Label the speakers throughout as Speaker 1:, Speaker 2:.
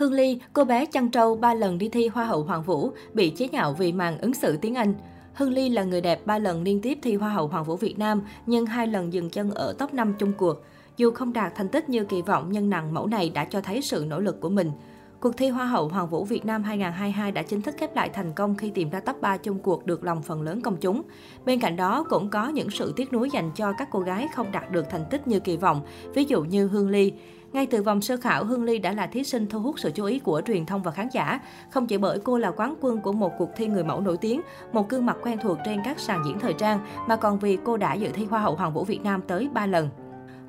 Speaker 1: Hương Ly, cô bé chăn trâu ba lần đi thi Hoa hậu Hoàng Vũ, bị chế nhạo vì màn ứng xử tiếng Anh. Hương Ly là người đẹp ba lần liên tiếp thi Hoa hậu Hoàng Vũ Việt Nam, nhưng hai lần dừng chân ở top 5 chung cuộc. Dù không đạt thành tích như kỳ vọng, nhưng nàng mẫu này đã cho thấy sự nỗ lực của mình. Cuộc thi Hoa hậu Hoàng vũ Việt Nam 2022 đã chính thức khép lại thành công khi tìm ra top 3 chung cuộc được lòng phần lớn công chúng. Bên cạnh đó cũng có những sự tiếc nuối dành cho các cô gái không đạt được thành tích như kỳ vọng, ví dụ như Hương Ly. Ngay từ vòng sơ khảo, Hương Ly đã là thí sinh thu hút sự chú ý của truyền thông và khán giả. Không chỉ bởi cô là quán quân của một cuộc thi người mẫu nổi tiếng, một gương mặt quen thuộc trên các sàn diễn thời trang, mà còn vì cô đã dự thi Hoa hậu Hoàng vũ Việt Nam tới 3 lần.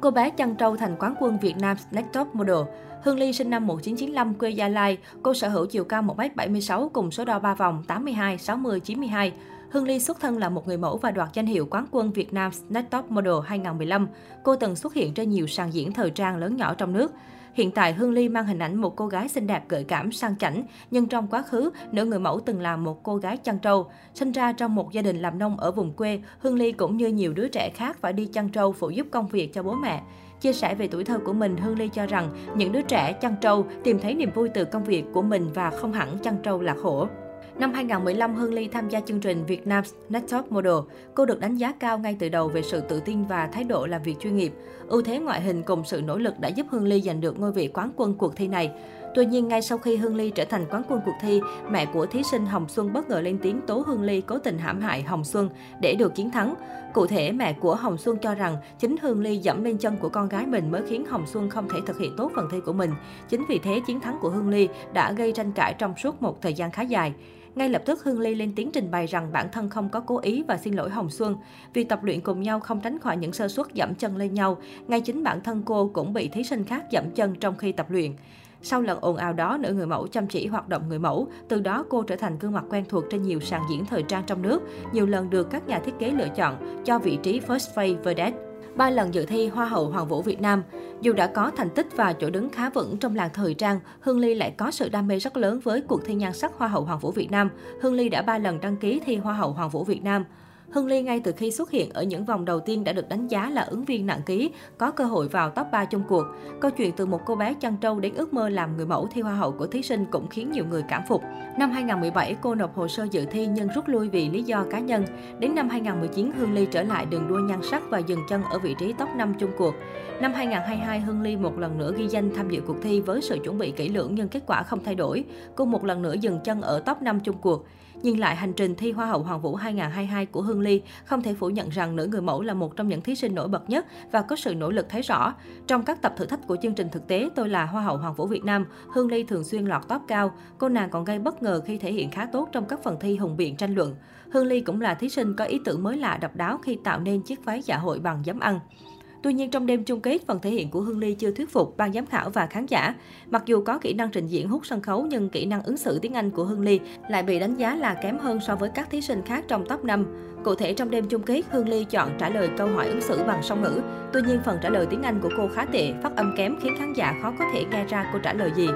Speaker 1: Cô bé chăn trâu thành quán quân Việt Nam Next Top Model. Hương Ly sinh năm 1995, quê Gia Lai. Cô sở hữu chiều cao 1m76 cùng số đo 3 vòng 82, 60, 92. Hương Ly xuất thân là một người mẫu và đoạt danh hiệu quán quân Việt Nam Next Top Model 2015. Cô từng xuất hiện trên nhiều sàn diễn thời trang lớn nhỏ trong nước. Hiện tại, Hương Ly mang hình ảnh một cô gái xinh đẹp gợi cảm, sang chảnh, nhưng trong quá khứ, nữ người mẫu từng là một cô gái chăn trâu. Sinh ra trong một gia đình làm nông ở vùng quê, Hương Ly cũng như nhiều đứa trẻ khác phải đi chăn trâu phụ giúp công việc cho bố mẹ. Chia sẻ về tuổi thơ của mình, Hương Ly cho rằng những đứa trẻ chăn trâu tìm thấy niềm vui từ công việc của mình và không hẳn chăn trâu là khổ. Năm 2015, Hương Ly tham gia chương trình Việt Nam Next Top Model. Cô được đánh giá cao ngay từ đầu về sự tự tin và thái độ làm việc chuyên nghiệp. Ưu thế ngoại hình cùng sự nỗ lực đã giúp Hương Ly giành được ngôi vị quán quân cuộc thi này. Tuy nhiên, ngay sau khi Hương Ly trở thành quán quân cuộc thi, mẹ của thí sinh Hồng Xuân bất ngờ lên tiếng tố Hương Ly cố tình hãm hại Hồng Xuân để được chiến thắng. Cụ thể, mẹ của Hồng Xuân cho rằng chính Hương Ly dẫm lên chân của con gái mình mới khiến Hồng Xuân không thể thực hiện tốt phần thi của mình. Chính vì thế, chiến thắng của Hương Ly đã gây tranh cãi trong suốt một thời gian khá dài. Ngay lập tức Hương Ly lên tiếng trình bày rằng bản thân không có cố ý và xin lỗi Hồng Xuân. Vì tập luyện cùng nhau không tránh khỏi những sơ suất dẫm chân lên nhau, ngay chính bản thân cô cũng bị thí sinh khác dẫm chân trong khi tập luyện. Sau lần ồn ào đó, nữ người mẫu chăm chỉ hoạt động người mẫu. Từ đó cô trở thành gương mặt quen thuộc trên nhiều sàn diễn thời trang trong nước, nhiều lần được các nhà thiết kế lựa chọn cho vị trí First Face Vedette ba lần dự thi Hoa hậu Hoàng vũ Việt Nam. Dù đã có thành tích và chỗ đứng khá vững trong làng thời trang, Hương Ly lại có sự đam mê rất lớn với cuộc thi nhan sắc Hoa hậu Hoàng vũ Việt Nam. Hương Ly đã ba lần đăng ký thi Hoa hậu Hoàng vũ Việt Nam. Hương Ly ngay từ khi xuất hiện ở những vòng đầu tiên đã được đánh giá là ứng viên nặng ký, có cơ hội vào top 3 chung cuộc. Câu chuyện từ một cô bé chăn trâu đến ước mơ làm người mẫu thi hoa hậu của thí sinh cũng khiến nhiều người cảm phục. Năm 2017, cô nộp hồ sơ dự thi nhưng rút lui vì lý do cá nhân. Đến năm 2019, Hương Ly trở lại đường đua nhan sắc và dừng chân ở vị trí top 5 chung cuộc. Năm 2022, Hương Ly một lần nữa ghi danh tham dự cuộc thi với sự chuẩn bị kỹ lưỡng nhưng kết quả không thay đổi. Cô một lần nữa dừng chân ở top 5 chung cuộc. Nhìn lại hành trình thi Hoa hậu Hoàng vũ 2022 của Hương Ly, không thể phủ nhận rằng nữ người mẫu là một trong những thí sinh nổi bật nhất và có sự nỗ lực thấy rõ. Trong các tập thử thách của chương trình thực tế Tôi là Hoa hậu Hoàng vũ Việt Nam, Hương Ly thường xuyên lọt top cao. Cô nàng còn gây bất ngờ khi thể hiện khá tốt trong các phần thi hùng biện tranh luận. Hương Ly cũng là thí sinh có ý tưởng mới lạ độc đáo khi tạo nên chiếc váy dạ hội bằng giấm ăn. Tuy nhiên trong đêm chung kết, phần thể hiện của Hương Ly chưa thuyết phục ban giám khảo và khán giả. Mặc dù có kỹ năng trình diễn hút sân khấu nhưng kỹ năng ứng xử tiếng Anh của Hương Ly lại bị đánh giá là kém hơn so với các thí sinh khác trong top 5. Cụ thể trong đêm chung kết, Hương Ly chọn trả lời câu hỏi ứng xử bằng song ngữ. Tuy nhiên phần trả lời tiếng Anh của cô khá tệ, phát âm kém khiến khán giả khó có thể nghe ra cô trả lời gì.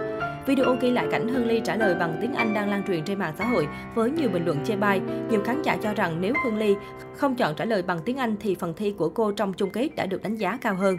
Speaker 1: Video ghi lại cảnh Hương Ly trả lời bằng tiếng Anh đang lan truyền trên mạng xã hội với nhiều bình luận chê bai. Nhiều khán giả cho rằng nếu Hương Ly không chọn trả lời bằng tiếng Anh thì phần thi của cô trong chung kết đã được đánh giá cao hơn.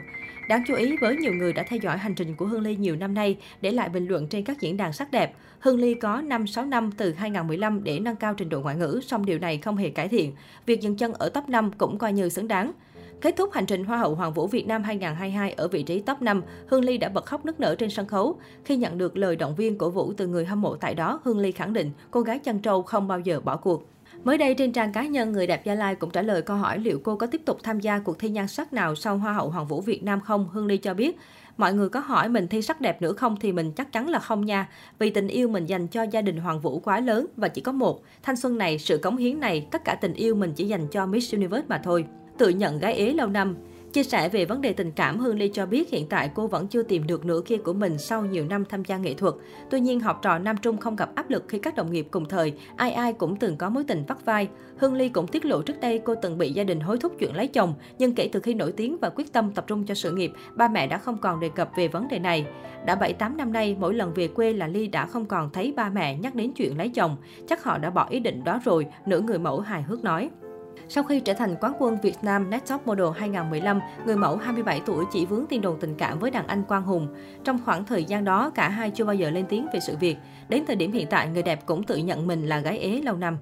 Speaker 1: Đáng chú ý với nhiều người đã theo dõi hành trình của Hương Ly nhiều năm nay để lại bình luận trên các diễn đàn sắc đẹp. Hương Ly có 5-6 năm từ 2015 để nâng cao trình độ ngoại ngữ, song điều này không hề cải thiện. Việc dừng chân ở top 5 cũng coi như xứng đáng. Kết thúc hành trình Hoa hậu Hoàng vũ Việt Nam 2022 ở vị trí top 5, Hương Ly đã bật khóc nức nở trên sân khấu. Khi nhận được lời động viên cổ vũ từ người hâm mộ tại đó, Hương Ly khẳng định cô gái chân trâu không bao giờ bỏ cuộc. Mới đây trên trang cá nhân, người đẹp Gia Lai cũng trả lời câu hỏi liệu cô có tiếp tục tham gia cuộc thi nhan sắc nào sau Hoa hậu Hoàng vũ Việt Nam không? Hương Ly cho biết, mọi người có hỏi mình thi sắc đẹp nữa không thì mình chắc chắn là không nha. Vì tình yêu mình dành cho gia đình Hoàng Vũ quá lớn và chỉ có một. Thanh xuân này, sự cống hiến này, tất cả tình yêu mình chỉ dành cho Miss Universe mà thôi tự nhận gái ế lâu năm. Chia sẻ về vấn đề tình cảm, Hương Ly cho biết hiện tại cô vẫn chưa tìm được nửa kia của mình sau nhiều năm tham gia nghệ thuật. Tuy nhiên, học trò Nam Trung không gặp áp lực khi các đồng nghiệp cùng thời, ai ai cũng từng có mối tình vắt vai. Hương Ly cũng tiết lộ trước đây cô từng bị gia đình hối thúc chuyện lấy chồng, nhưng kể từ khi nổi tiếng và quyết tâm tập trung cho sự nghiệp, ba mẹ đã không còn đề cập về vấn đề này. Đã 7-8 năm nay, mỗi lần về quê là Ly đã không còn thấy ba mẹ nhắc đến chuyện lấy chồng. Chắc họ đã bỏ ý định đó rồi, nữ người mẫu hài hước nói. Sau khi trở thành quán quân Việt Nam Next Top Model 2015, người mẫu 27 tuổi chỉ vướng tin đồn tình cảm với đàn anh Quang Hùng. Trong khoảng thời gian đó, cả hai chưa bao giờ lên tiếng về sự việc. Đến thời điểm hiện tại, người đẹp cũng tự nhận mình là gái ế lâu năm.